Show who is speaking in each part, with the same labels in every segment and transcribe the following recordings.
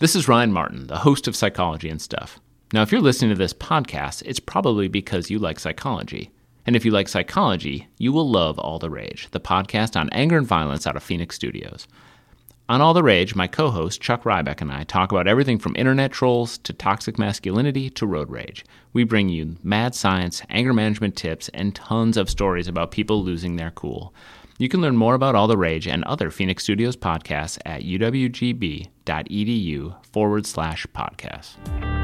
Speaker 1: This is Ryan Martin, the host of Psychology and Stuff. Now, if you're listening to this podcast, it's probably because you like psychology. And if you like psychology, you will love All the Rage, the podcast on anger and violence out of Phoenix Studios. On All the Rage, my co host Chuck Rybak and I talk about everything from internet trolls to toxic masculinity to road rage. We bring you mad science, anger management tips, and tons of stories about people losing their cool. You can learn more about All the Rage and other Phoenix Studios podcasts at uwgb.edu forward slash podcast.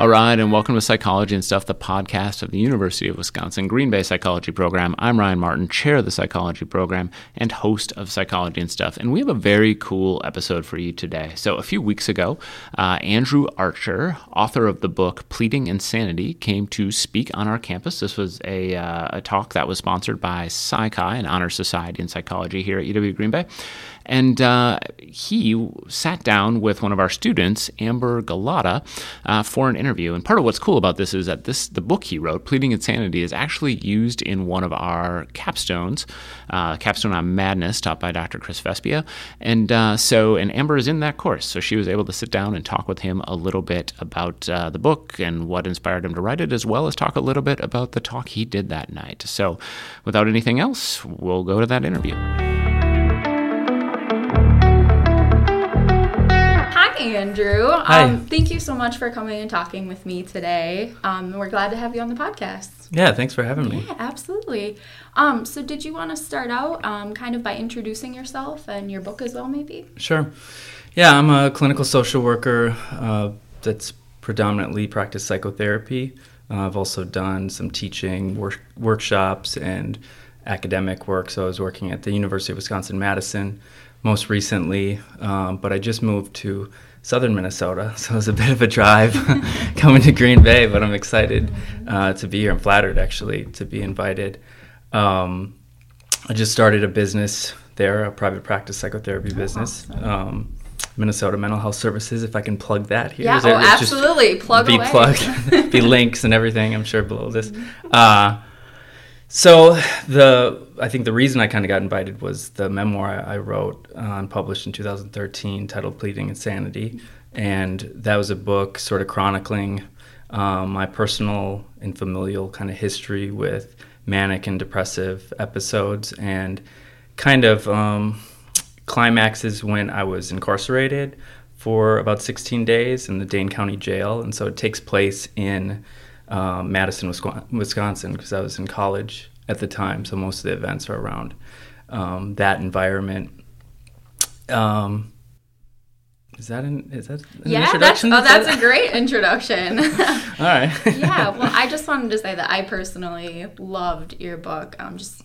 Speaker 1: All right, and welcome to Psychology and Stuff, the podcast of the University of Wisconsin Green Bay Psychology Program. I'm Ryan Martin, chair of the Psychology Program and host of Psychology and Stuff. And we have a very cool episode for you today. So, a few weeks ago, uh, Andrew Archer, author of the book Pleading Insanity, came to speak on our campus. This was a, uh, a talk that was sponsored by Psi Chi, an honor society in psychology here at UW Green Bay. And uh, he sat down with one of our students, Amber Galata, uh, for an interview. And part of what's cool about this is that this the book he wrote, Pleading Insanity, is actually used in one of our capstones, uh, capstone on madness, taught by Dr. Chris Vespia. And uh, so, and Amber is in that course, so she was able to sit down and talk with him a little bit about uh, the book and what inspired him to write it, as well as talk a little bit about the talk he did that night. So, without anything else, we'll go to that interview.
Speaker 2: Andrew.
Speaker 3: Hi.
Speaker 2: Um, thank you so much for coming and talking with me today. Um, we're glad to have you on the podcast.
Speaker 3: Yeah, thanks for having me.
Speaker 2: Yeah, absolutely. Um, so, did you want to start out um, kind of by introducing yourself and your book as well, maybe?
Speaker 3: Sure. Yeah, I'm a clinical social worker uh, that's predominantly practiced psychotherapy. Uh, I've also done some teaching, work- workshops, and academic work. So I was working at the University of Wisconsin Madison most recently, um, but I just moved to southern Minnesota, so it was a bit of a drive coming to Green Bay, but I'm excited uh, to be here. I'm flattered actually to be invited. Um, I just started a business there, a private practice psychotherapy oh, business. Awesome. Um, Minnesota Mental Health Services, if I can plug that here.
Speaker 2: Yeah, oh, absolutely. Plug
Speaker 3: be
Speaker 2: away.
Speaker 3: plugged, be links and everything. I'm sure below this. Uh, so the I think the reason I kind of got invited was the memoir I wrote uh, and published in 2013 titled Pleading Insanity, and that was a book sort of chronicling um, my personal and familial kind of history with manic and depressive episodes and kind of um, climaxes when I was incarcerated for about 16 days in the Dane County Jail, and so it takes place in um, Madison, Wisconsin, because I was in college at the time. So most of the events are around um, that environment. Um, is that an is that an
Speaker 2: yeah,
Speaker 3: introduction?
Speaker 2: That's, oh, that's a great introduction. All
Speaker 3: right.
Speaker 2: yeah. Well, I just wanted to say that I personally loved your book. Um, just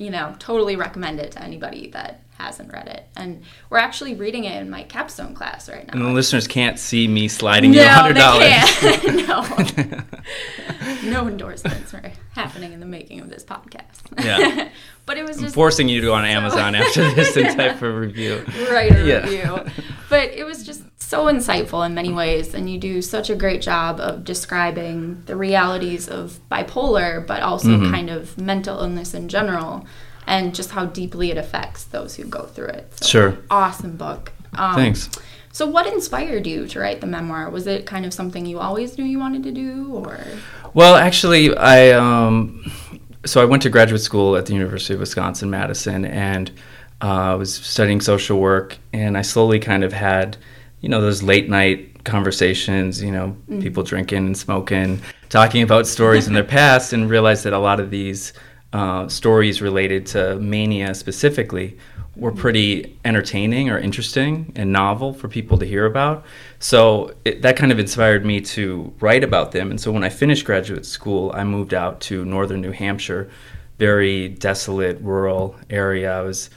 Speaker 2: you know, totally recommend it to anybody that hasn't read it. And we're actually reading it in my capstone class right now.
Speaker 3: And the listeners can't see me sliding no, you hundred
Speaker 2: dollars. no, no endorsements are happening in the making of this podcast.
Speaker 3: Yeah,
Speaker 2: but it was just
Speaker 3: I'm forcing you to go on Amazon after this and type a review.
Speaker 2: Write a yeah. review. But it was just so insightful in many ways, and you do such a great job of describing the realities of bipolar, but also mm-hmm. kind of mental illness in general and just how deeply it affects those who go through it.
Speaker 3: So, sure.
Speaker 2: Awesome book.
Speaker 3: Um, Thanks.
Speaker 2: So, what inspired you to write the memoir? Was it kind of something you always knew you wanted to do, or?
Speaker 3: Well, actually, I um, so I went to graduate school at the University of Wisconsin Madison, and uh, I was studying social work, and I slowly kind of had, you know, those late night conversations, you know, mm. people drinking and smoking, talking about stories in their past, and realized that a lot of these uh, stories related to mania specifically were pretty entertaining or interesting and novel for people to hear about. So it, that kind of inspired me to write about them. And so when I finished graduate school, I moved out to northern New Hampshire, very desolate, rural area. I was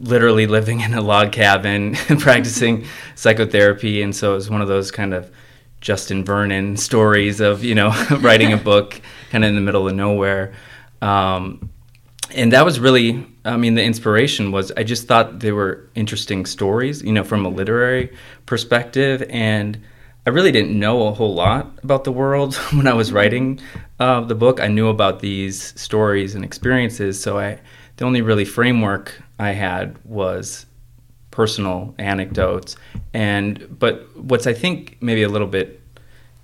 Speaker 3: literally living in a log cabin practicing psychotherapy. And so it was one of those kind of Justin Vernon stories of, you know, writing a book kind of in the middle of nowhere. Um, and that was really, I mean, the inspiration was I just thought they were interesting stories, you know, from a literary perspective. And I really didn't know a whole lot about the world when I was writing uh, the book. I knew about these stories and experiences. So I, the only really framework I had was personal anecdotes, and but what's I think maybe a little bit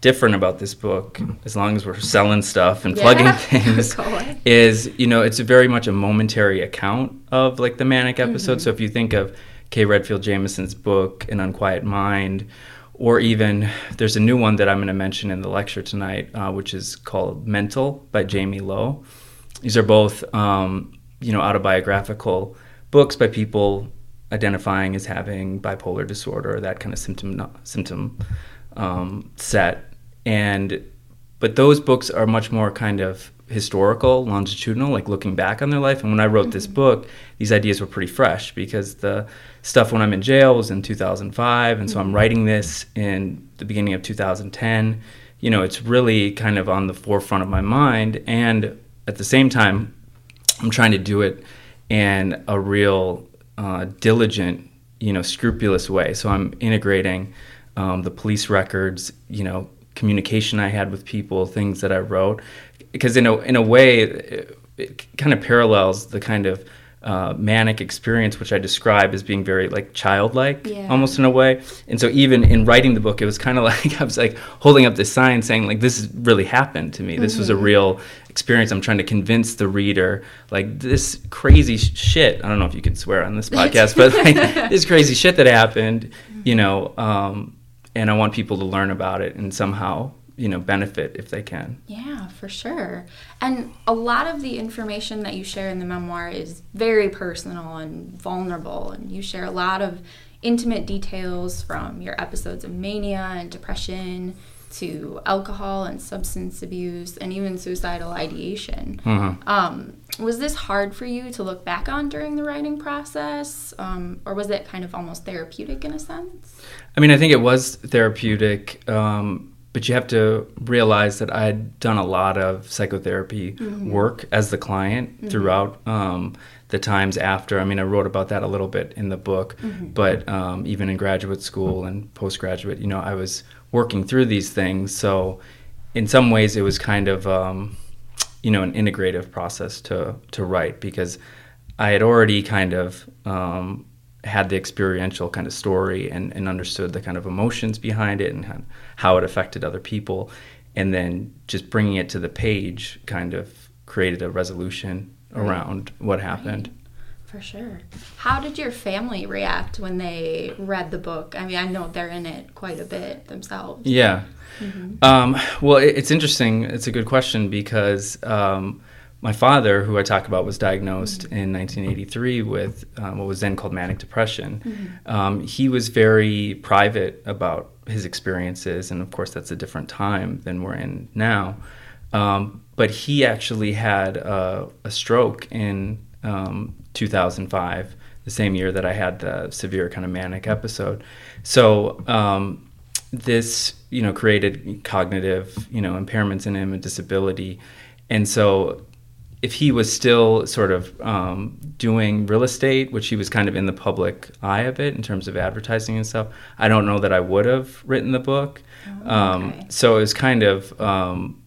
Speaker 3: different about this book, as long as we're selling stuff and plugging things, is you know it's very much a momentary account of like the manic
Speaker 2: Mm-hmm.
Speaker 3: episode. So if you think of Kay Redfield Jamison's book, An Unquiet Mind, or even there's a new one that I'm going to mention in the lecture tonight, uh, which is called Mental by Jaime Lowe. These are both um, you know autobiographical books by people identifying as having bipolar disorder, that kind of symptom symptom um, set, and but those books are much more kind of historical, longitudinal, like looking back on their life. And when I wrote this book, these ideas were pretty fresh because the stuff when I'm in jail was in 2005, and so I'm writing this in the beginning of 2010. You know, it's really kind of on the forefront of my mind, and at the same time, I'm trying to do it in a real uh, diligent, you know, scrupulous way. So I'm integrating um, the police records, you know, communication I had with people, things that I wrote, because in a in a way, it, it kind of parallels the kind of uh, manic experience which I describe as being very like childlike,
Speaker 2: Yeah.
Speaker 3: almost in a way. And so even in writing the book, it was kind of like I was like holding up this sign saying like this really happened to me. This was a real experience. I'm trying to convince the reader like this crazy shit. I don't know if you can swear on this podcast, but like this crazy shit that happened, you know. Um, and I want people to learn about it and somehow you know benefit if they can.
Speaker 2: Yeah, for sure. And a lot of the information that you share in the memoir is very personal and vulnerable. And you share a lot of intimate details from your episodes of mania and depression to alcohol and substance abuse and even suicidal ideation. Um, was this hard for you to look back on during the writing process? Um, or was it kind of almost therapeutic in a sense?
Speaker 3: I mean, I think it was therapeutic, um, but you have to realize that I had done a lot of psychotherapy work as the client throughout um, the times after. I mean, I wrote about that a little bit in the book, but um, even in graduate school and postgraduate, you know, I was working through these things. So, in some ways, it was kind of, um, you know, an integrative process to to write because I had already kind of um, had the experiential kind of story and, and understood the kind of emotions behind it and how, how it affected other people. And then just bringing it to the page kind of created a resolution around what happened.
Speaker 2: For sure. How did your family react when they read the book? I mean, I know they're in it quite a bit themselves.
Speaker 3: Yeah. Um, well, it, it's interesting. It's a good question because um, my father, who I talk about, was diagnosed in 1983 with um, what was then called manic depression. Um, he was very private about his experiences, and of course, that's a different time than we're in now. Um, but he actually had a, a stroke in um, 2005, the same year that I had the severe kind of manic episode. So um, this, you know, created cognitive, you know, impairments in him and disability, and so if he was still sort of um, doing real estate, which he was kind of in the public eye of it in terms of advertising and stuff, I don't know that I would have written the book. um,
Speaker 2: okay.
Speaker 3: so it was kind of um,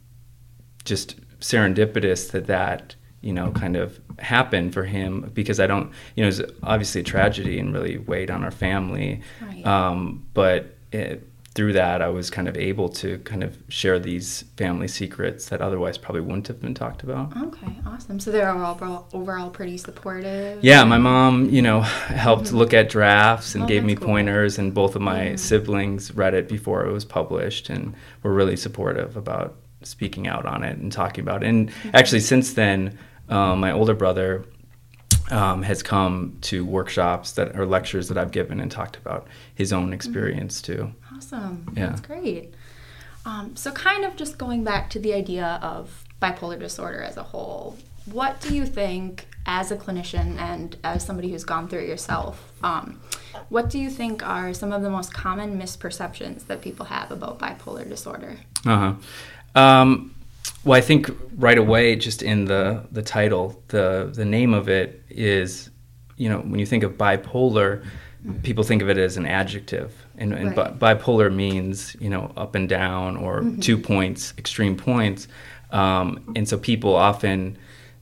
Speaker 3: just serendipitous that that you know kind of happened for him because I don't you know it was obviously a tragedy and really weighed on our family
Speaker 2: Right.
Speaker 3: um, but it, through that I was kind of able to kind of share these family secrets that otherwise probably wouldn't have been talked about
Speaker 2: Okay, awesome. So they're overall, overall pretty supportive.
Speaker 3: yeah my mom you know helped mm-hmm. look at drafts and
Speaker 2: Oh,
Speaker 3: gave me
Speaker 2: cool.
Speaker 3: pointers and both of my mm-hmm. siblings read it before it was published and were really supportive about speaking out on it and talking about it and mm-hmm. actually since then um, my older brother um, has come to workshops that or lectures that I've given and talked about his own experience too.
Speaker 2: Awesome.
Speaker 3: Yeah.
Speaker 2: That's great. Um, so, kind of just going back to the idea of bipolar disorder as a whole, what do you think, as a clinician and as somebody who's gone through it yourself, um, what do you think are some of the most common misperceptions that people have about bipolar disorder?
Speaker 3: Uh huh. Um, well, I think right away, just in the the title, the the name of it is, you know, when you think of bipolar, people think of it as an adjective, and, and
Speaker 2: Right.
Speaker 3: bi- bipolar means you know up and down or two points, extreme points, um, and so people often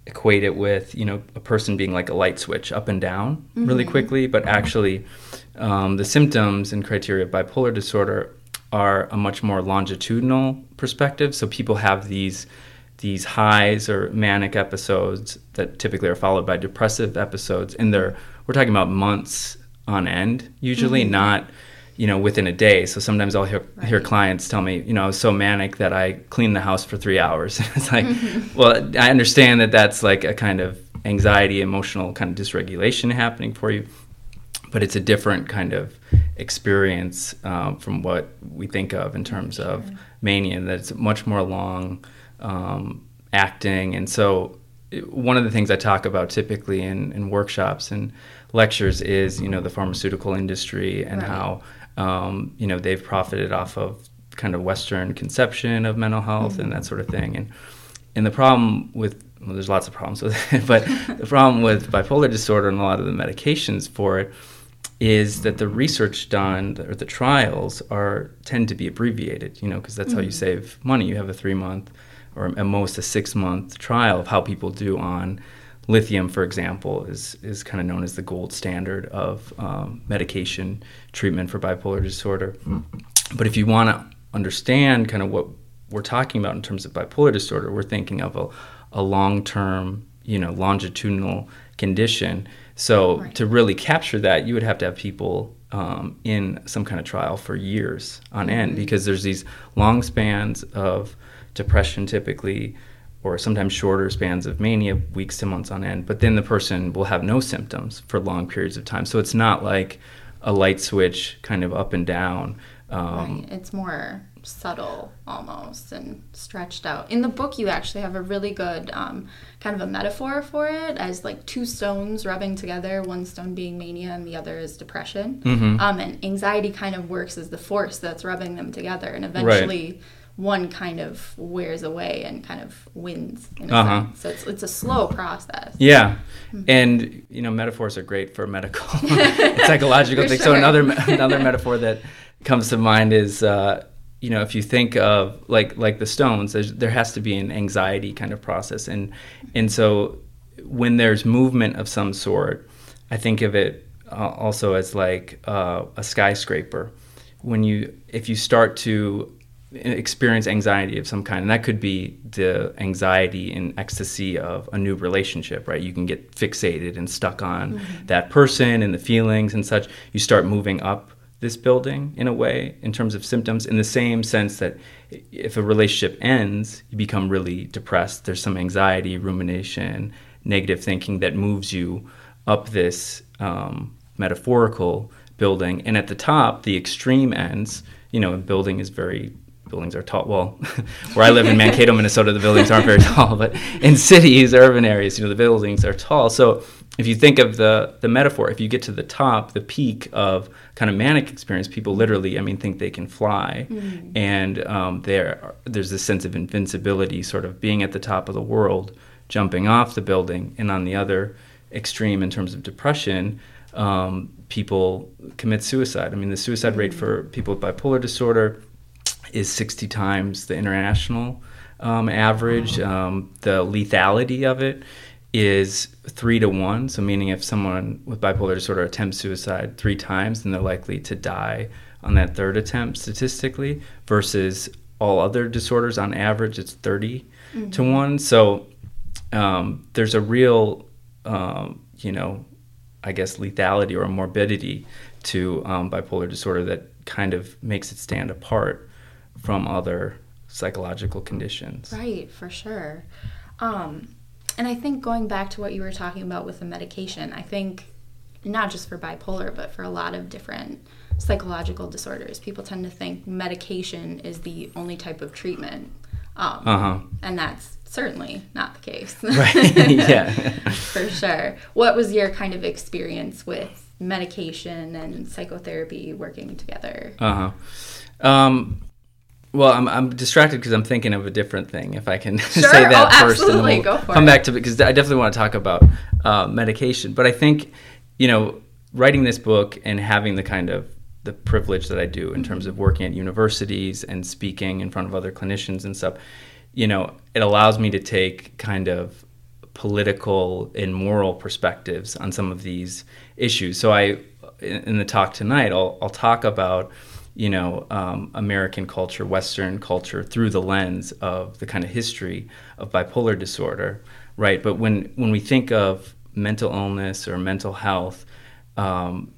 Speaker 3: equate it with you know a person being like a light switch up and down mm-hmm. really quickly, but actually um, the symptoms and criteria of bipolar disorder are a much more longitudinal perspective. So people have these these highs or manic episodes that typically are followed by depressive episodes, and they're we're talking about months on end usually, mm-hmm. not you know within a day. So sometimes I'll hear, right. hear clients tell me, you know, I was so manic that I cleaned the house for three hours. it's like, mm-hmm. well, I understand that that's like a kind of anxiety, emotional kind of dysregulation happening for you but it's a different kind of experience um, from what we think of in terms sure. of mania. That it's much more long um, acting, and so one of the things I talk about typically in, in, workshops and lectures is you know the pharmaceutical industry and right. how um, you know they've profited off of kind of Western conception of mental health mm-hmm. and that sort of thing, and and the problem with well, there's lots of problems with it, but the problem with bipolar disorder and a lot of the medications for it is that the research done or the trials are tend to be abbreviated, you know, because that's mm-hmm. how you mm-hmm. save money. You have a three month or at most a six month trial of how people do on lithium, for example, is is kind of known as the gold standard of um, medication treatment for bipolar disorder. Mm-hmm. But if you want to understand kind of what we're talking about in terms of bipolar disorder, we're thinking of a, a long term, you know, longitudinal condition so right. to really capture that, you would have to have people um, in some kind of trial for years on end mm-hmm. because there's these long spans of depression typically or sometimes shorter spans of mania weeks to months on end but then the person will have no symptoms for long periods of time so it's not like a light switch kind of up and down
Speaker 2: um, right. it's more subtle almost and stretched out. In the book, you actually have a really good um, kind of a metaphor for it as like two stones rubbing together, one stone being mania and the other is depression. Mm-hmm. Um, and anxiety kind of works as the force that's rubbing them together, and eventually. Right. One kind of wears away and kind of wins. In a uh-huh. sense. So it's, it's a slow process.
Speaker 3: Yeah, mm-hmm. and you know metaphors are great for medical, psychological things. Sure. So another another metaphor that comes to mind is uh, you know, if you think of like like the Stones, there has to be an anxiety kind of process, and and so when there's movement of some sort, I think of it uh, also as like uh, a skyscraper. When you if you start to experience anxiety of some kind, and that could be the anxiety and ecstasy of a new relationship, right? You can get fixated and stuck on mm-hmm. that person and the feelings and such. You start moving up this building in a way in terms of symptoms in the same sense that if a relationship ends you become really depressed. There's some anxiety rumination negative thinking that moves you up this um, metaphorical building. And at the top the extreme ends you know a building is very buildings are tall. Well, where I live in Mankato, Minnesota, the buildings aren't very tall, but in cities, urban areas, you know, the buildings are tall. So if you think of the the metaphor, if you get to the top, the peak of kind of manic experience, people literally, I mean, think they can fly, mm-hmm. and um, there there's this sense of invincibility, sort of being at the top of the world, jumping off the building, and on the other extreme in terms of depression, um, people commit suicide. I mean, the suicide mm-hmm. rate for people with bipolar disorder is 60 times the international um, average. Um, the lethality of it is three to one. So, meaning if someone with bipolar disorder attempts suicide three times, then they're likely to die on that third attempt statistically, versus all other disorders on average, it's 30 mm-hmm. to one. So, um, there's a real, um, you know, I guess lethality or morbidity to um, bipolar disorder that kind of makes it stand apart from other psychological conditions.
Speaker 2: Right, for sure. Um, and I think going back to what you were talking about with the medication, I think not just for bipolar, but for a lot of different psychological disorders, people tend to think medication is the only type of treatment. Um, uh-huh. And that's certainly not the case.
Speaker 3: right. yeah.
Speaker 2: for sure. What was your kind of experience with medication and psychotherapy working together?
Speaker 3: Uh huh. Um, well, I'm, I'm distracted because I'm thinking of a different thing. If I can
Speaker 2: sure.
Speaker 3: say that
Speaker 2: oh,
Speaker 3: first,
Speaker 2: and then
Speaker 3: we'll come
Speaker 2: it.
Speaker 3: back to it because I definitely want to talk about uh, medication. But I think, you know, writing this book and having the kind of the privilege that I do in terms of working at universities and speaking in front of other clinicians and stuff, you know, it allows me to take kind of political and moral perspectives on some of these issues. So I, in the talk tonight, I'll, I'll talk about you know um, American culture, Western culture through the lens of the kind of history of bipolar disorder, right? But when when we think of mental illness or mental health, um,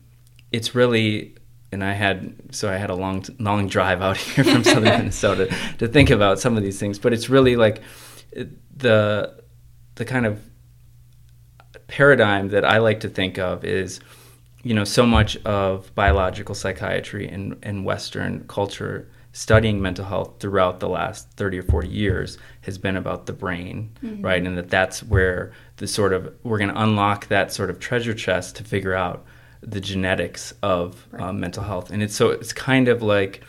Speaker 3: it's really and I had so I had a long long drive out here from southern Minnesota to think about some of these things. But it's really like the the kind of paradigm that I like to think of is, you know, so much of biological psychiatry and, and Western culture studying mental health throughout the last 30 or 40 years has been about the brain, mm-hmm. right? And that that's where the sort of, we're going to unlock that sort of treasure chest to figure out the genetics of right. um, mental health. And it's so, it's kind of like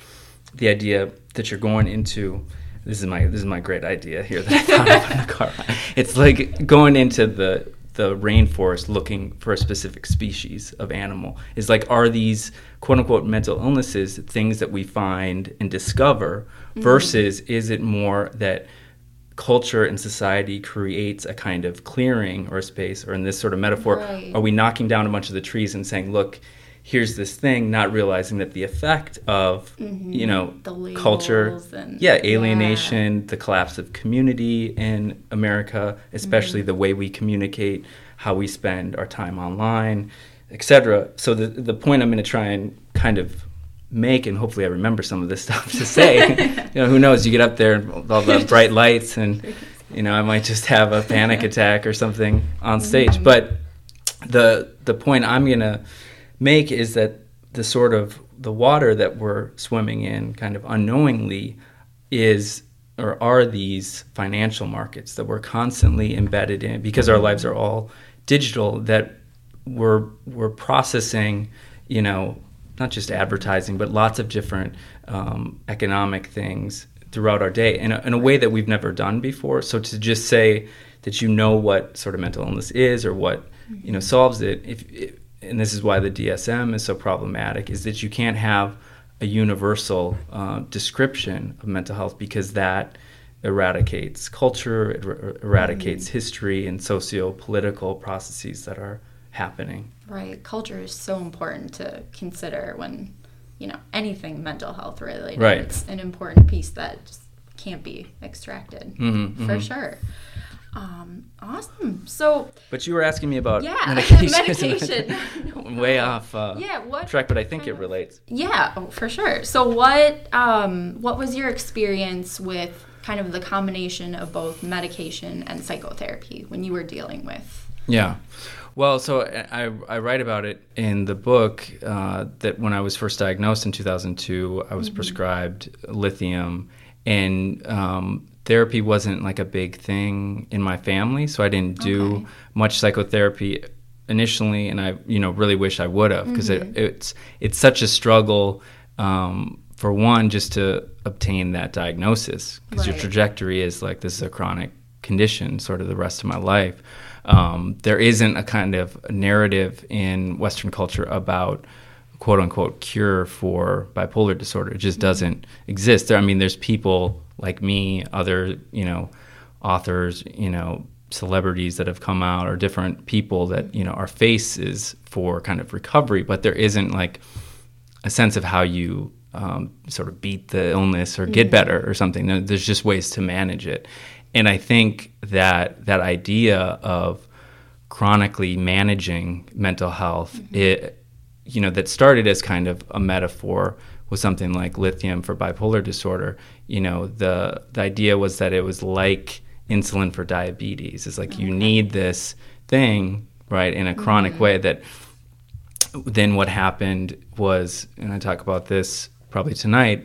Speaker 3: the idea that you're going into, this is my this is my great idea here that I thought of in the car. It's like going into the the rainforest looking for a specific species of animal. Is like are these quote unquote mental illnesses things that we find and discover mm-hmm. versus is it more that culture and society creates a kind of clearing or a space or in this sort of metaphor right. are we knocking down a bunch of the trees and saying look here's this thing, not realizing that the effect of mm-hmm. you know culture, and, yeah, alienation, yeah. the collapse of community in America, especially mm-hmm. the way we communicate, how we spend our time online, etc. So the the point I'm going to try and kind of make and hopefully I remember some of this stuff to say. you know, who knows? You get up there all the bright lights and you know, I might just have a panic attack or something on stage. Mm-hmm. But the the point I'm going to make is that the sort of the water that we're swimming in kind of unknowingly is or are these financial markets that we're constantly embedded in because our lives are all digital that we're we're processing you know not just advertising but lots of different um, economic things throughout our day in a, in a way that we've never done before. So to just say that you know what sort of mental illness is or what you know solves it if, if and this is why the DSM is so problematic, is that you can't have a universal uh, description of mental health because that eradicates culture, it er- eradicates mm. history and socio-political processes that are happening.
Speaker 2: Right. Culture is so important to consider when, you know, anything mental health related.
Speaker 3: Right.
Speaker 2: It's an important piece that just can't be extracted mm-hmm, for mm-hmm. sure. Um, awesome. So,
Speaker 3: but you were asking me about
Speaker 2: yeah, medication.
Speaker 3: medication. Way off. Uh, yeah, what track? But I think it relates.
Speaker 2: Yeah, oh, for sure. So, what um, what was your experience with kind of the combination of both medication and psychotherapy when you were dealing with?
Speaker 3: Yeah. Well, so I, I write about it in the book uh, that when I was first diagnosed in 2002, I was mm-hmm. prescribed lithium, and um, therapy wasn't like a big thing in my family, so I didn't do okay. much psychotherapy initially, and I you know really wish I would have because mm-hmm. it, it's it's such a struggle. Um, for one, just to obtain that diagnosis, because right. your trajectory is like this is a chronic condition, sort of the rest of my life. Um, there isn't a kind of narrative in Western culture about quote unquote cure for bipolar disorder. It just mm-hmm. doesn't exist. There, I mean, there's people like me, other you know authors, you know celebrities that have come out, or different people that you know are faces for kind of recovery, but there isn't like a sense of how you um, sort of beat the illness or get better or something. There's just ways to manage it, and I think that that idea of chronically managing mental health, mm-hmm. it you know that started as kind of a metaphor with something like lithium for bipolar disorder, you know, the the idea was that it was like insulin for diabetes. It's like okay. you need this thing, right, in a chronic mm-hmm. way that then what happened was and I talk about this probably tonight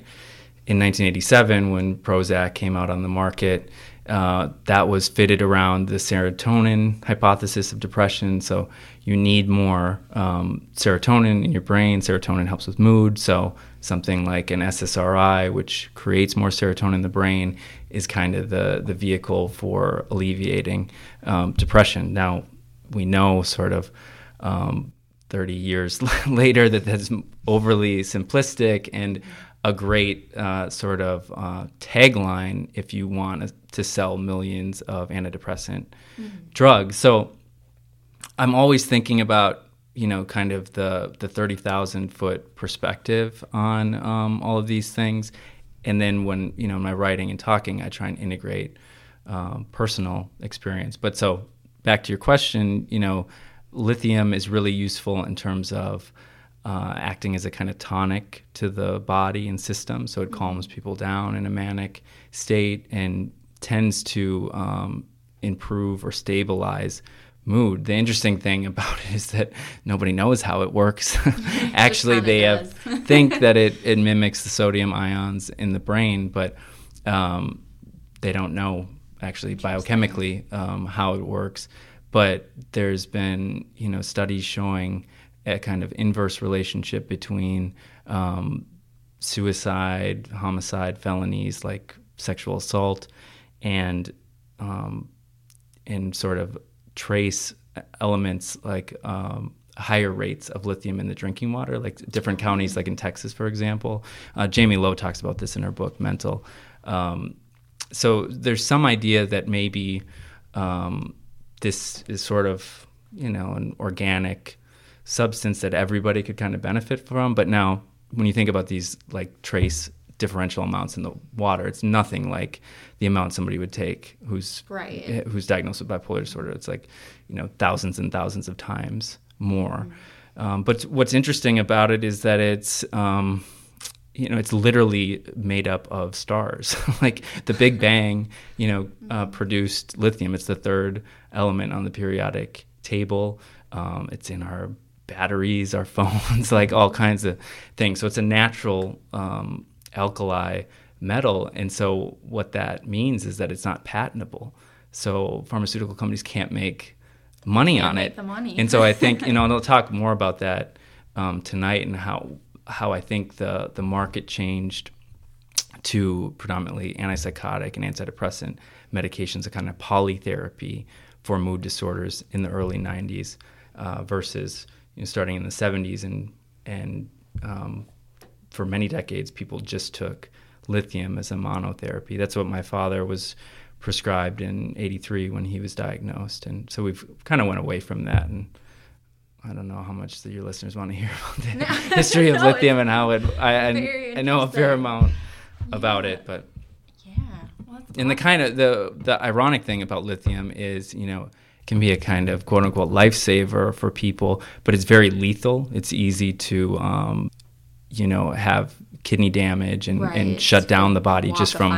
Speaker 3: in 1987 when Prozac came out on the market uh, that was fitted around the serotonin hypothesis of depression. So you need more um, serotonin in your brain. Serotonin helps with mood. So something like an SSRI, which creates more serotonin in the brain, is kind of the the vehicle for alleviating um, depression. Now we know sort of. Um, 30 years later that that's overly simplistic and a great uh, sort of uh, tagline if you want to sell millions of antidepressant mm-hmm. drugs. So I'm always thinking about you know kind of the the thirty thousand foot perspective on um, all of these things, and then when you know my writing and talking, I try and integrate um, personal experience. But so back to your question, you know, lithium is really useful in terms of uh, acting as a kind of tonic to the body and system. So it mm-hmm. calms people down in a manic state and tends to um, improve or stabilize mood. The interesting thing about it is that nobody knows how it works. Actually, they have, think that it, it mimics the sodium ions in the brain, but um, they don't know actually biochemically um, how it works. But there's been you know studies showing a kind of inverse relationship between um, suicide, homicide, felonies like sexual assault, and um, and sort of trace elements like um, higher rates of lithium in the drinking water, like different counties, like in Texas, for example. Uh, Jaime Lowe talks about this in her book Mental. Um, so there's some idea that maybe um, this is sort of you know an organic substance that everybody could kind of benefit from. But now, when you think about these like trace differential amounts in the water, it's nothing like the amount somebody would take who's
Speaker 2: right.
Speaker 3: Eh, who's diagnosed with bipolar disorder. It's like you know thousands and thousands of times more. Mm-hmm. Um, but what's interesting about it is that it's um, you know it's literally made up of stars. like the Big Bang, you know, uh, mm-hmm. produced lithium. It's the third element on the periodic table. Um, it's in our batteries, our phones, like all kinds of things. So it's a natural um, alkali metal. And so what that means is that it's not patentable. So pharmaceutical companies can't make money
Speaker 2: can't
Speaker 3: on
Speaker 2: make
Speaker 3: it.
Speaker 2: The money.
Speaker 3: and so I think, you know, and they'll talk more about that um, tonight and how how I think the the market changed to predominantly antipsychotic and antidepressant medications, a kind of polytherapy for mood disorders in the early 90s uh, versus you know, starting in the 70s and and um, for many decades people just took lithium as a monotherapy. That's what my father was prescribed in 83 when he was diagnosed and so we've kind of went away from that and I don't know how much your listeners want to hear about the no, history of no, lithium and how it I, I, I know a fair amount about
Speaker 2: yeah.
Speaker 3: it but
Speaker 2: yeah well, and
Speaker 3: awesome. the kind of the the ironic thing about lithium is you know can be a kind of quote unquote lifesaver for people, but it's very lethal. It's easy to, um, you know, have kidney damage and,
Speaker 2: right.
Speaker 3: and shut down the body just from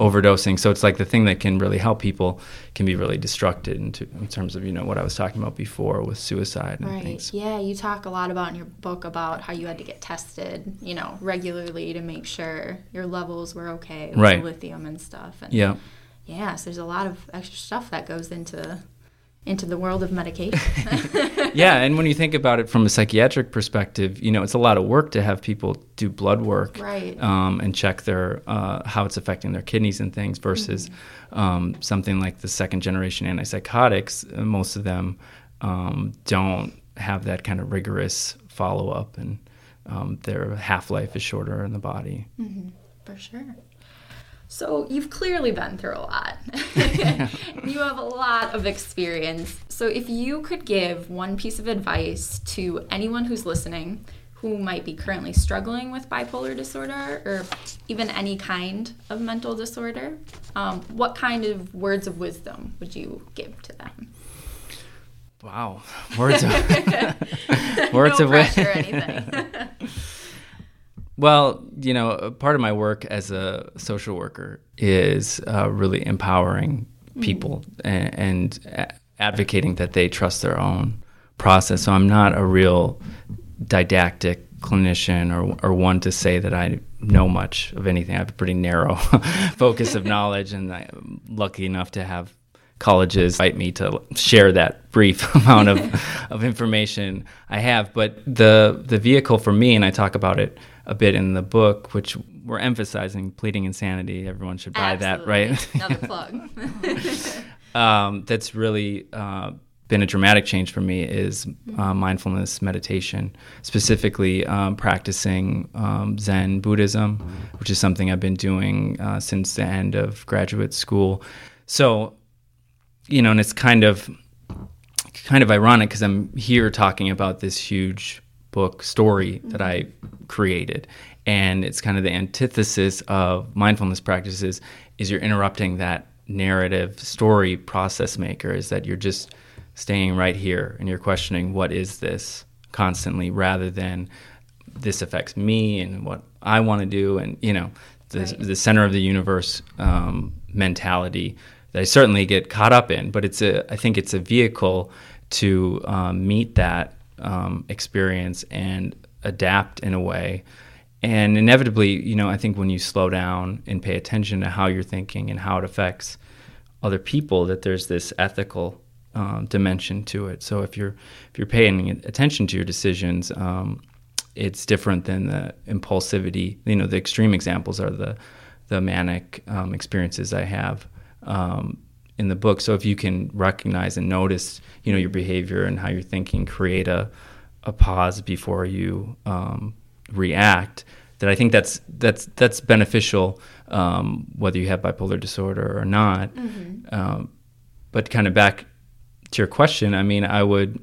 Speaker 3: overdosing. So it's like the thing that can really help people can be really destructive in, in terms of, you know, what I was talking about before with suicide and
Speaker 2: right.
Speaker 3: things.
Speaker 2: Yeah, you talk a lot about in your book about how you had to get tested, you know, regularly to make sure your levels were okay with
Speaker 3: right.
Speaker 2: lithium and stuff. And
Speaker 3: yeah.
Speaker 2: Yeah, so there's a lot of extra stuff that goes into into the world of medication.
Speaker 3: yeah, and when you think about it from a psychiatric perspective, you know, it's a lot of work to have people do blood work
Speaker 2: right.
Speaker 3: um, and check their uh, how it's affecting their kidneys and things versus mm-hmm. um, something like the second generation antipsychotics. Uh, most of them um, don't have that kind of rigorous follow up, and um, their half life is shorter in the body.
Speaker 2: Mm-hmm. For sure. So you've clearly been through a lot. you have a lot of experience. So if you could give one piece of advice to anyone who's listening who might be currently struggling with bipolar disorder or even any kind of mental disorder, um, what kind of words of wisdom would you give to them?
Speaker 3: Wow, words of words
Speaker 2: no
Speaker 3: of
Speaker 2: wisdom.
Speaker 3: Well, you know, part of my work as a social worker is uh, really empowering mm-hmm. people mm. and, and, advocating that they trust their own process. So I'm not a real didactic clinician or, or one to say that I know much of anything. I have a pretty narrow focus of knowledge, and I'm lucky enough to have colleges invite me to share that brief amount of, of information I have. But the the vehicle for me, and I talk about it a bit in the book, which we're emphasizing pleading insanity. Everyone should buy
Speaker 2: Absolutely.
Speaker 3: that, right?
Speaker 2: Another plug.
Speaker 3: um, that's really uh, been a dramatic change for me is uh, mindfulness meditation, specifically um, practicing um, Zen Buddhism, which is something I've been doing uh, since the end of graduate school. So, you know, and it's kind of kind of ironic because I'm here talking about this huge book story that I created, and it's kind of the antithesis of mindfulness practices. Is you're interrupting that narrative story process maker? Is that you're just staying right here and you're questioning what is this constantly rather than this affects me and what I want to do and you know the, right. the center of the universe um, mentality that I certainly get caught up in but it's a I think it's a vehicle to um, meet that um, experience and adapt in a way and inevitably you know I think when you slow down and pay attention to how you're thinking and how it affects other people that there's this ethical um, dimension to it. So if you're if you're paying attention to your decisions, um, it's different than the impulsivity. You know, the extreme examples are the the manic um, experiences I have um, in the book. So if you can recognize and notice, you know, your behavior and how you're thinking, create a a pause before you um, react. That I think that's that's that's beneficial, um, whether you have bipolar disorder or not. Mm-hmm. but kind of back to your question, I mean, I would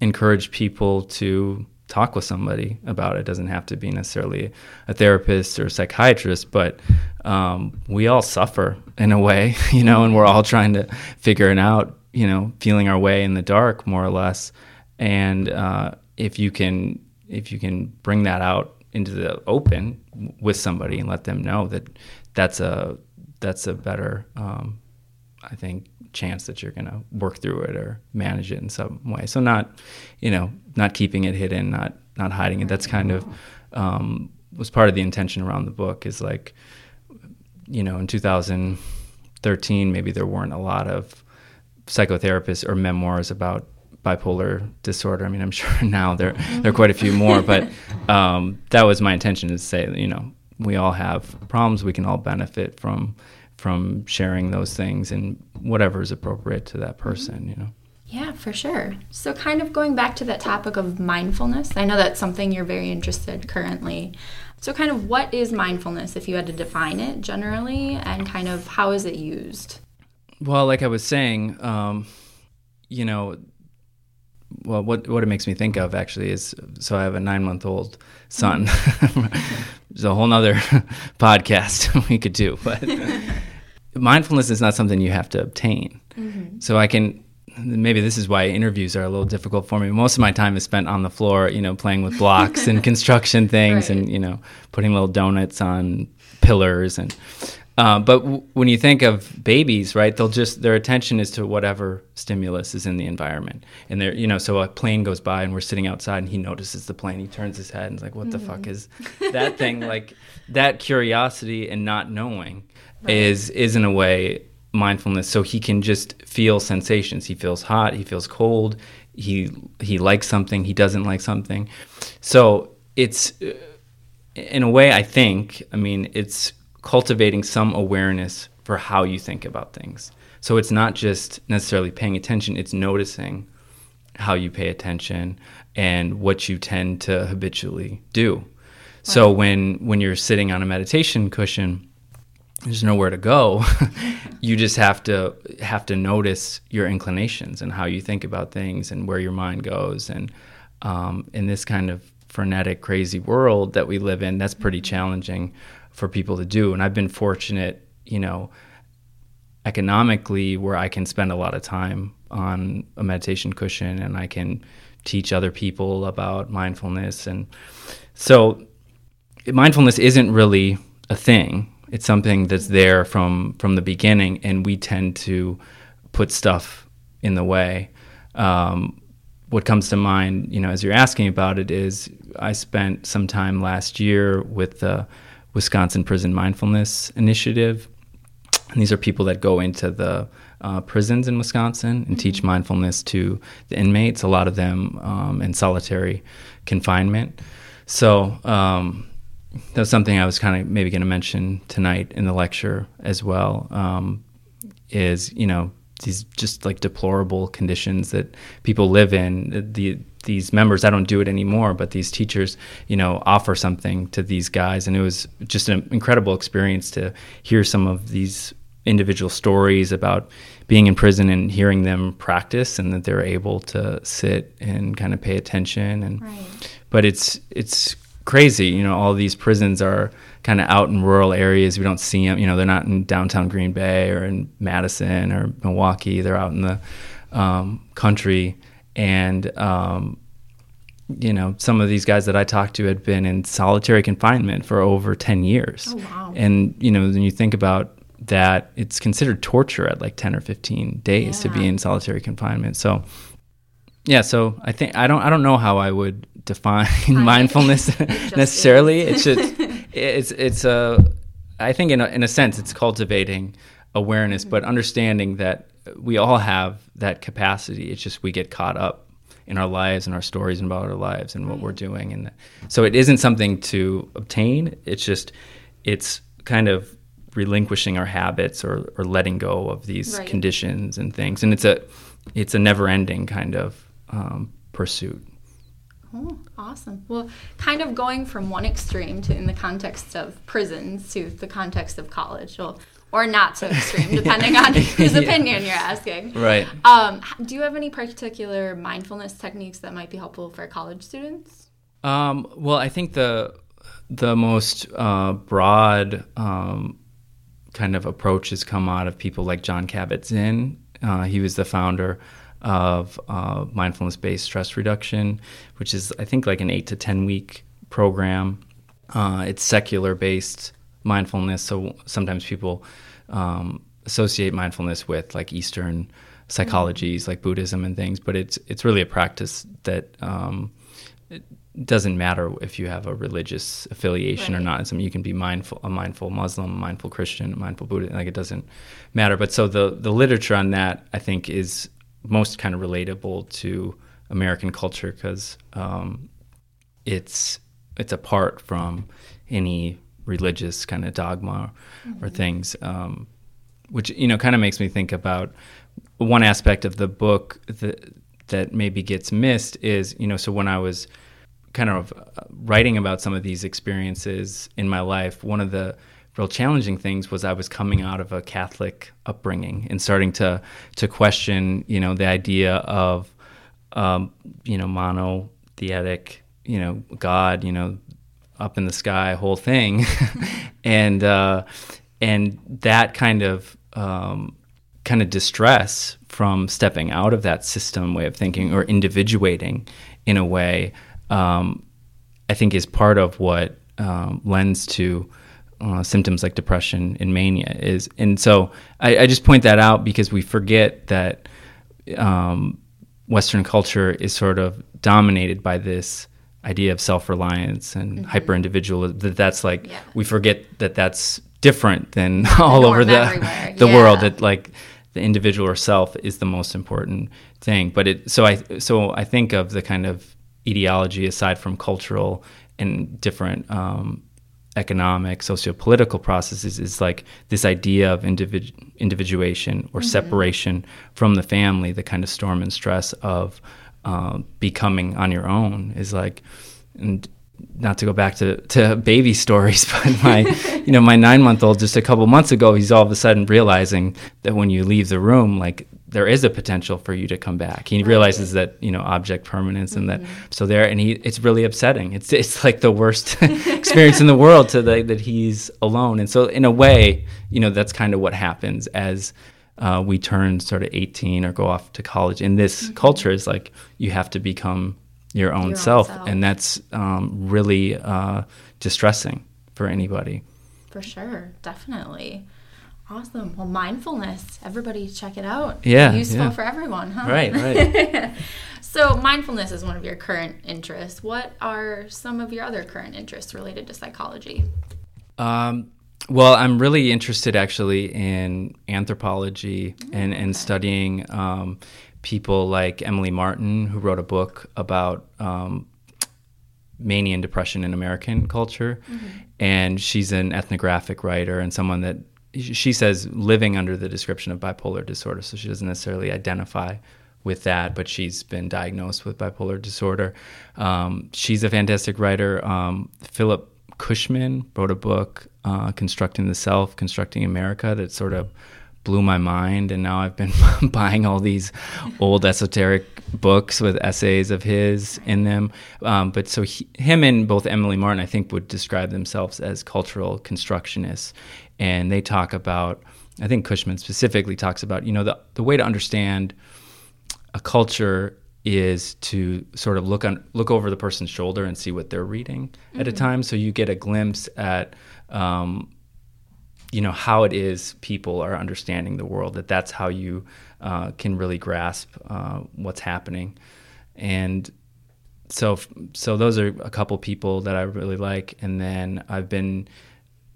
Speaker 3: encourage people to talk with somebody about it. it doesn't have to be necessarily a therapist or a psychiatrist, but um, we all suffer in a way, you know, and we're all trying to figure it out, you know, feeling our way in the dark, more or less. And uh, if you can, if you can bring that out into the open with somebody and let them know that that's a that's a better, um, I think, chance that you're going to work through it or manage it in some way. So not, you know, not keeping it hidden, not not hiding it. That's kind of um, was part of the intention around the book. Is like, you know, in 2013, maybe there weren't a lot of psychotherapists or memoirs about bipolar disorder. I mean, I'm sure now there there are quite a few more, but um, that was my intention to say, you know, we all have problems. We can all benefit from from sharing those things and whatever is appropriate to that person, you know.
Speaker 2: Yeah, for sure. So, kind of going back to that topic of mindfulness, I know that's something you're very interested currently. So, kind of what is mindfulness if you had to define it generally, and kind of how is it used?
Speaker 3: Well, like I was saying, um, you know, well, what what it makes me think of actually is so I have a nine month old son. Mm-hmm. There's a whole nother podcast we could do, but mindfulness is not something you have to obtain. Mm-hmm. So I can maybe this is why interviews are a little difficult for me. Most of my time is spent on the floor, you know, playing with blocks and construction things, right. and you know, putting little donuts on pillars and. Uh, but w- when you think of babies, right, they'll just their attention is to whatever stimulus is in the environment, and they're you know, so a plane goes by and we're sitting outside, and he notices the plane, he turns his head and is like, "What mm-hmm. the fuck mm-hmm. is that thing?" like that curiosity and not knowing right. is is in a way mindfulness. So he can just feel sensations. He feels hot. He feels cold. He he likes something. He doesn't like something. So it's uh, in a way i think i mean it's cultivating some awareness for how you think about things. So it's not just necessarily paying attention. It's noticing how you pay attention and what you tend to habitually do. Right. so when when you're sitting on a meditation cushion there's nowhere to go. you just have to have to notice your inclinations and how you think about things and where your mind goes. And um, in this kind of frenetic, crazy world that we live in, that's pretty challenging for people to do. And I've been fortunate, you know, economically, where I can spend a lot of time on a meditation cushion and I can teach other people about mindfulness. And so, mindfulness isn't really a thing it's something that's there from from the beginning, and we tend to put stuff in the way. Um, what comes to mind, you know, as you're asking about it, is I spent some time last year with the Wisconsin Prison Mindfulness Initiative, and these are people that go into the uh, prisons in Wisconsin and mm-hmm. teach mindfulness to the inmates. A lot of them um, in solitary confinement. So um, that's something I was kind of maybe going to mention tonight in the lecture as well. Um, is you know these just like deplorable conditions that people live in. The these members, I don't do it anymore, but these teachers, you know, offer something to these guys, and it was just an incredible experience to hear some of these individual stories about being in prison and hearing them practice and that they're able to sit and kind of pay attention and right. but it's it's crazy you know all these prisons are kind of out in rural areas we don't see them you know they're not in downtown green bay or in madison or milwaukee they're out in the um, country and um, you know some of these guys that i talked to had been in solitary confinement for over 10 years
Speaker 2: oh, wow.
Speaker 3: and you know when you think about that it's considered torture at like 10 or 15 days yeah. to be in solitary confinement. So yeah, so I think I don't I don't know how I would define mindfulness it necessarily. it's just it's it's a I think in a, in a sense it's cultivating awareness, mm-hmm. but understanding that we all have that capacity. It's just we get caught up in our lives and our stories and about our lives and what we're doing, and so it isn't something to obtain. It's just it's kind of relinquishing our habits or, or letting go of these right. conditions and things. And it's a it's a never ending kind of um, pursuit.
Speaker 2: Oh, awesome. Well, kind of going from one extreme to in the context of prisons to the context of college. Well, or not so extreme, depending on whose yeah. opinion you're asking.
Speaker 3: Right.
Speaker 2: Um, do you have any particular mindfulness techniques that might be helpful for college students?
Speaker 3: Um, well, I think the the most uh, broad um, kind of approach has come out of people like Jon Kabat-Zinn. Uh, he was the founder of uh, mindfulness based stress reduction, which is, I think, like an eight to 10 week program. Uh, it's secular based mindfulness. So sometimes people um, associate mindfulness with like Eastern psychologies, like Buddhism and things, but it's, it's really a practice that um, doesn't matter if you have a religious affiliation right. or not. you can be mindful, a mindful Muslim, a mindful Christian, a mindful Buddhist. Like it doesn't matter. But so the the literature on that, I think, is most kind of relatable to American culture because um, it's it's apart from any religious kind of dogma mm-hmm. or things, um, which you know kind of makes me think about one aspect of the book that that maybe gets missed is you know so when I was kind of uh, writing about some of these experiences in my life, one of the real challenging things was I was coming out of a Catholic upbringing and starting to to question, you know, the idea of, um, you know, monotheistic, you know, God, you know, up in the sky, whole thing, and uh, and that kind of um, kind of distress from stepping out of that system way of thinking or individuating in a way um, I think is part of what um, lends to uh, symptoms like depression and mania is. And so I, I, just point that out because we forget that um, Western culture is sort of dominated by this idea of self-reliance and mm-hmm. hyper-individualism that that's like yeah. we forget that that's different than all over the the yeah. world that like the individual or self is the most important thing but it so i so i think of the kind of ideology aside from cultural and different um, economic, socio-political processes is like this idea of individu- individuation or mm-hmm. separation from the family, the kind of storm and stress of uh, becoming on your own is like, and not to go back to, to baby stories, but my, you know, my nine month old just a couple months ago, he's all of a sudden realizing that when you leave the room, like there is a potential for you to come back. He right. realizes that you know object permanence and mm-hmm. that so there and he it's really upsetting. It's it's like the worst experience in the world to the, that he's alone. And so in a way, you know that's kind of what happens as uh, we turn sort of 18 or go off to college. In this mm-hmm. culture, is like you have to become your own, your self, own self, and that's um, really uh, distressing for anybody.
Speaker 2: For sure, definitely. Awesome. Well, mindfulness, everybody check it out.
Speaker 3: Yeah.
Speaker 2: Useful
Speaker 3: yeah.
Speaker 2: for everyone, huh?
Speaker 3: Right, right.
Speaker 2: so, mindfulness is one of your current interests. What are some of your other current interests related to psychology?
Speaker 3: Um, well, I'm really interested actually in anthropology mm, and, and studying um, people like Emily Martin, who wrote a book about um, mania and depression in American culture. Mm-hmm. And she's an ethnographic writer and someone that she says living under the description of bipolar disorder, so she doesn't necessarily identify with that, but she's been diagnosed with bipolar disorder. Um, she's a fantastic writer. Um, Philip Cushman wrote a book, uh, Constructing the Self, Constructing America, that sort of blew my mind. And now I've been buying all these old esoteric books with essays of his in them. Um, but so he, him and both Emily Martin, I think, would describe themselves as cultural constructionists. And they talk about, I think Cushman specifically talks about, you know, the, the way to understand a culture is to sort of look on look over the person's shoulder and see what they're reading mm-hmm. at a mm-hmm. time so you get a glimpse at um, you know how it is people are understanding the world that that's how you uh, can really grasp uh, what's happening and so so those are a couple people that I really like and then I've been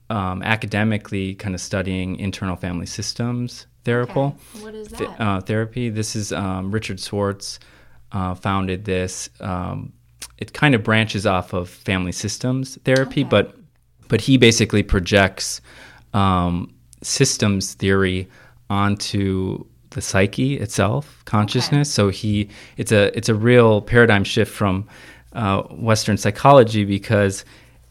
Speaker 3: um, academically kind of studying internal family systems therapy okay.
Speaker 2: what is that?
Speaker 3: Th- uh, therapy this is um, Richard Schwartz uh, founded this um, it kind of branches off of family systems therapy okay. but but he basically projects um, systems theory onto the psyche itself, consciousness. Okay. So he, it's a it's a real paradigm shift from uh, Western psychology because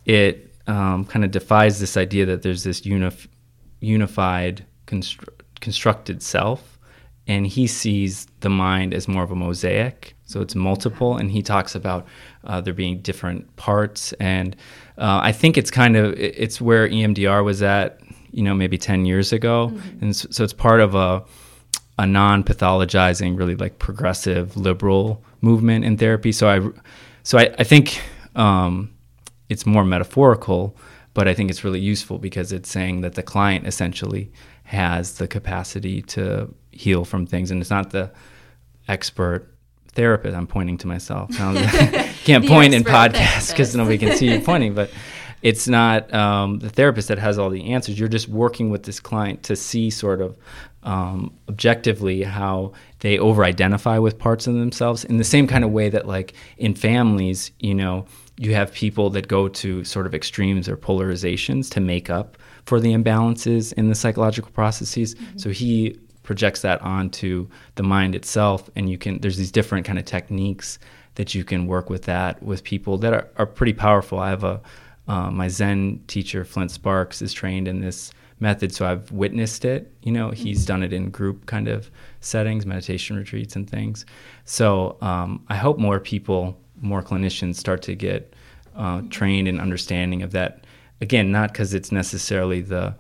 Speaker 3: it um, kind of defies this idea that there's this unif- unified constru- constructed self, and he sees the mind as more of a mosaic. So it's multiple, and he talks about uh, there being different parts. And uh, I think it's kind of it's where EMDR was at you know, maybe 10 years ago. Mm-hmm. And so, so, it's part of a, a non pathologizing, really like progressive liberal movement in therapy. So I, so I, I think um, it's more metaphorical, but I think it's really useful because it's saying that the client essentially has the capacity to heal from things. And it's not the expert therapist. I'm pointing to myself. can't point in podcasts because nobody can see you pointing, but it's not um, the therapist that has all the answers. You're just working with this client to see sort of um, objectively how they over-identify with parts of themselves in the same kind of way that, like in families, you know, you have people that go to sort of extremes or polarizations to make up for the imbalances in the psychological processes. Mm-hmm. So he projects that onto the mind itself, and you can. There's these different kind of techniques that you can work with that with people that are, are pretty powerful. I have a uh, my Zen teacher, Flint Sparks, is trained in this method, so I've witnessed it. You know, he's mm-hmm. done it in group kind of settings, meditation retreats, and things. So um, I hope more people, more clinicians, start to get uh, trained in understanding of that. Again, not because it's necessarily the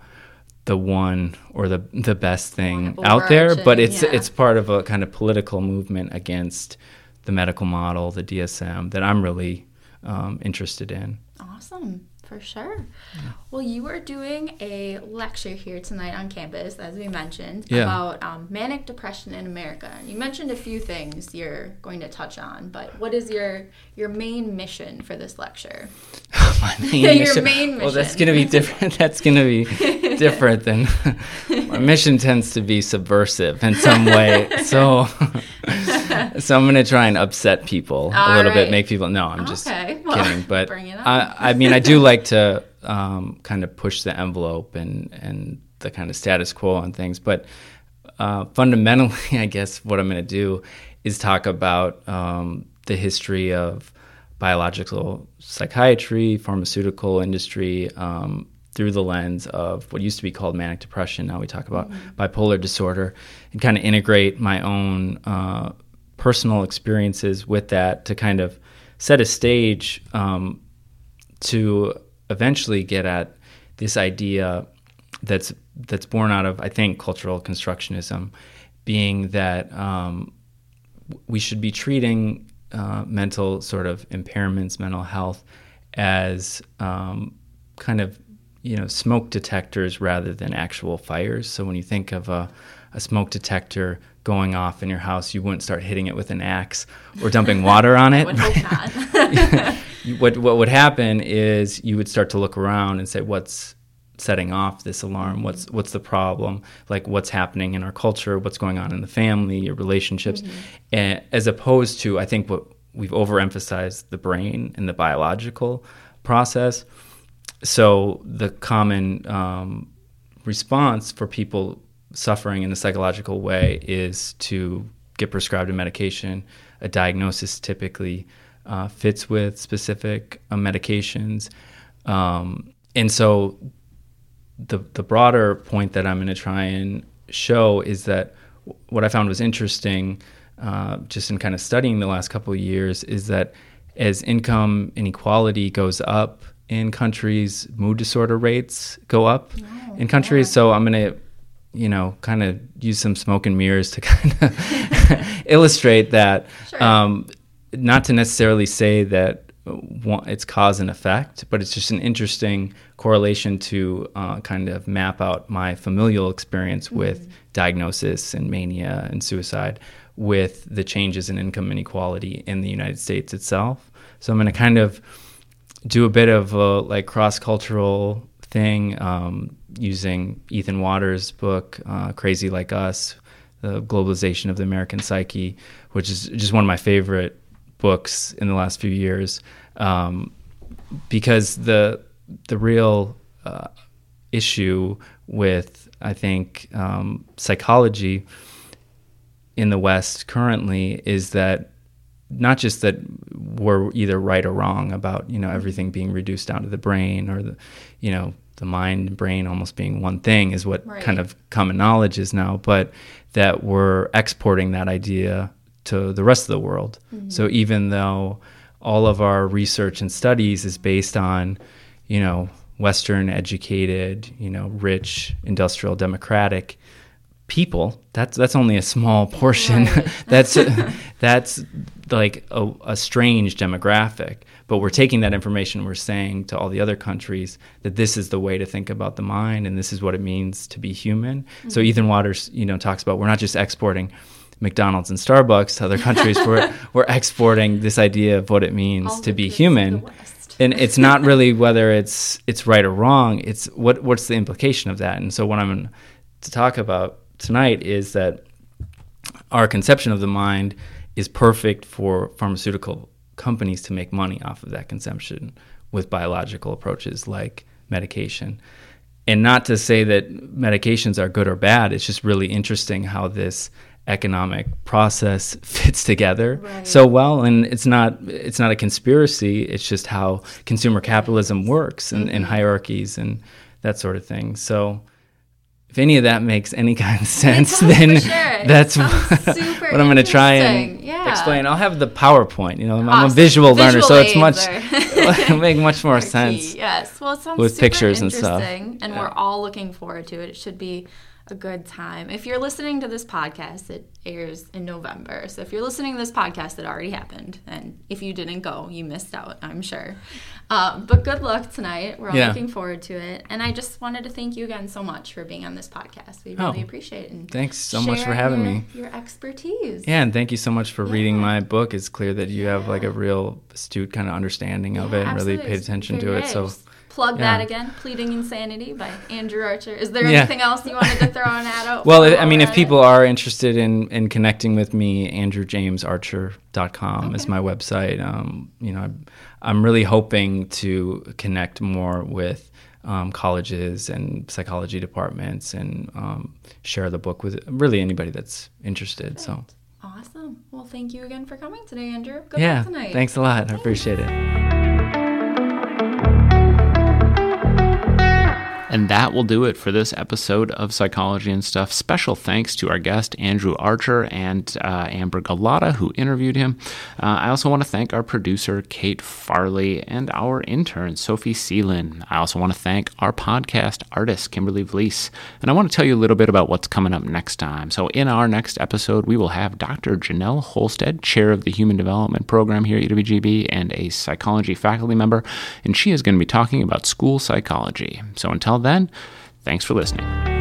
Speaker 3: the one or the the best thing out there, but it's yeah. it's part of a kind of political movement against the medical model, the DSM that I'm really um, interested in.
Speaker 2: Awesome. For sure. Yeah. Well, you are doing a lecture here tonight on campus, as we mentioned, yeah. about um, manic depression in America. You mentioned a few things you're going to touch on, but what is your your main mission for this lecture?
Speaker 3: My main your mission. main mission. Well, that's going to be different. that's going to be different than my mission tends to be subversive in some way. So, so I'm going to try and upset people All a little right. bit, make people. No, I'm just okay. well, kidding. But I, I mean, I do like to um, kind of push the envelope and and the kind of status quo on things. But uh, fundamentally, I guess what I'm going to do is talk about um, the history of biological psychiatry, pharmaceutical industry, um, through the lens of what used to be called manic depression. Now we talk about mm-hmm. bipolar disorder and kind of integrate my own uh, personal experiences with that to kind of set a stage um, to eventually get at this idea that's that's born out of I think cultural constructionism, being that um, we should be treating uh, mental sort of impairments, mental health, as um, kind of you know smoke detectors rather than actual fires. So when you think of a, a smoke detector going off in your house, you wouldn't start hitting it with an axe or dumping water on it. what what would happen is you would start to look around and say, "What's setting off this alarm? What's what's the problem? Like what's happening in our culture? What's going on in the family, your relationships?" Mm-hmm. As opposed to, I think what we've overemphasized the brain and the biological process. So the common um, response for people suffering in a psychological way is to get prescribed a medication. A diagnosis typically uh, fits with specific uh, medications. Um, and so the, the broader point that I'm going to try and show is that what I found was interesting, uh, just in kind of studying the last couple of years, is that as income inequality goes up in countries, mood disorder rates go up oh, in countries. Yeah. So I'm going to, you know, kind of use some smoke and mirrors to kind of illustrate that. Sure. Um, not to necessarily say that it's cause and effect, but it's just an interesting correlation to uh, kind of map out my familial experience mm-hmm. with diagnosis and mania and suicide with the changes in income inequality in the United States itself. So I'm going to kind of do a bit of a like cross cultural thing um, using Ethan Watters' book uh, "Crazy Like Us." The globalization of the American psyche, which is just one of my favorite books in the last few years, um, because the the real uh, issue with I think um, psychology in the West currently is that not just that we're either right or wrong about you know everything being reduced down to the brain or the you know the mind and brain almost being one thing is what right. kind of common knowledge is now but that we're exporting that idea to the rest of the world mm-hmm. so even though all of our research and studies is based on you know western educated you know rich industrial democratic people that's that's only a small portion. right. that's that's like a, a, strange demographic but we're taking that information we're saying to all the other countries that this is the way to think about the mind and this is what it means to be human. Mm-hmm. so ethan watters you know talks about we're not just exporting mcdonald's and starbucks to other countries we're we're exporting this idea of what it means all to be human. and it's not really whether it's it's right or wrong it's what what's the implication of that? And so what i'm to talk about tonight is that our conception of the mind is perfect for pharmaceutical companies to make money off of that consumption with biological approaches like medication. And not to say that medications are good or bad, it's just really interesting how this economic process fits together right. so well and it's not it's not a conspiracy it's just how consumer capitalism works and, mm-hmm. and hierarchies and that sort of thing so if any of that makes any kind of sense, then sure. that's what, what I'm going to try and yeah. explain. I'll have the PowerPoint. You know, I'm a visual, visual learner, so it's much it'll make much more sense.
Speaker 2: Yes, well, it sounds with pictures and stuff, and yeah. we're all looking forward to it. It should be a good time. If you're listening to this podcast, it airs in November. So if you're listening to this podcast, it already happened. And if you didn't go, you missed out, I'm sure. Uh, but good luck tonight. We're all yeah. looking forward to it. And I just wanted to thank you again so much for being on this podcast. We really oh, appreciate it. And
Speaker 3: thanks so much for having
Speaker 2: your,
Speaker 3: me.
Speaker 2: Your expertise.
Speaker 3: Yeah, and thank you so much for yeah. reading my book. It's clear that you yeah. have like a real astute kind of understanding of it and really paid attention to it. So
Speaker 2: plug yeah. that again pleading insanity by andrew archer. Is there yeah. anything else you wanted to throw ad out
Speaker 3: well i mean if people are interested in in connecting with me andrewjamesarcher.com okay. is my website. Um, you know I'm, I'm really hoping to connect more with um, colleges and psychology departments and um, share the book with really anybody that's interested so.
Speaker 2: Awesome. Well thank you again for coming today andrew. Good
Speaker 3: yeah
Speaker 2: luck tonight.
Speaker 3: thanks a lot. I appreciate it
Speaker 1: And that will do it for this episode of Psychology and Stuff. Special thanks to our guest, Andrew Archer, and uh, Amber Galata, who interviewed him. Uh, I also want to thank our producer, Kate Farley, and our intern, Sophie Seelan. I also want to thank our podcast artist, Kimberly Vlies. And I want to tell you a little bit about what's coming up next time. So, in our next episode, we will have Dr. Janelle Holstead, chair of the Human Development Program here at UWGB, and a psychology faculty member. And she is going to be talking about school psychology. So, until then, thanks for listening.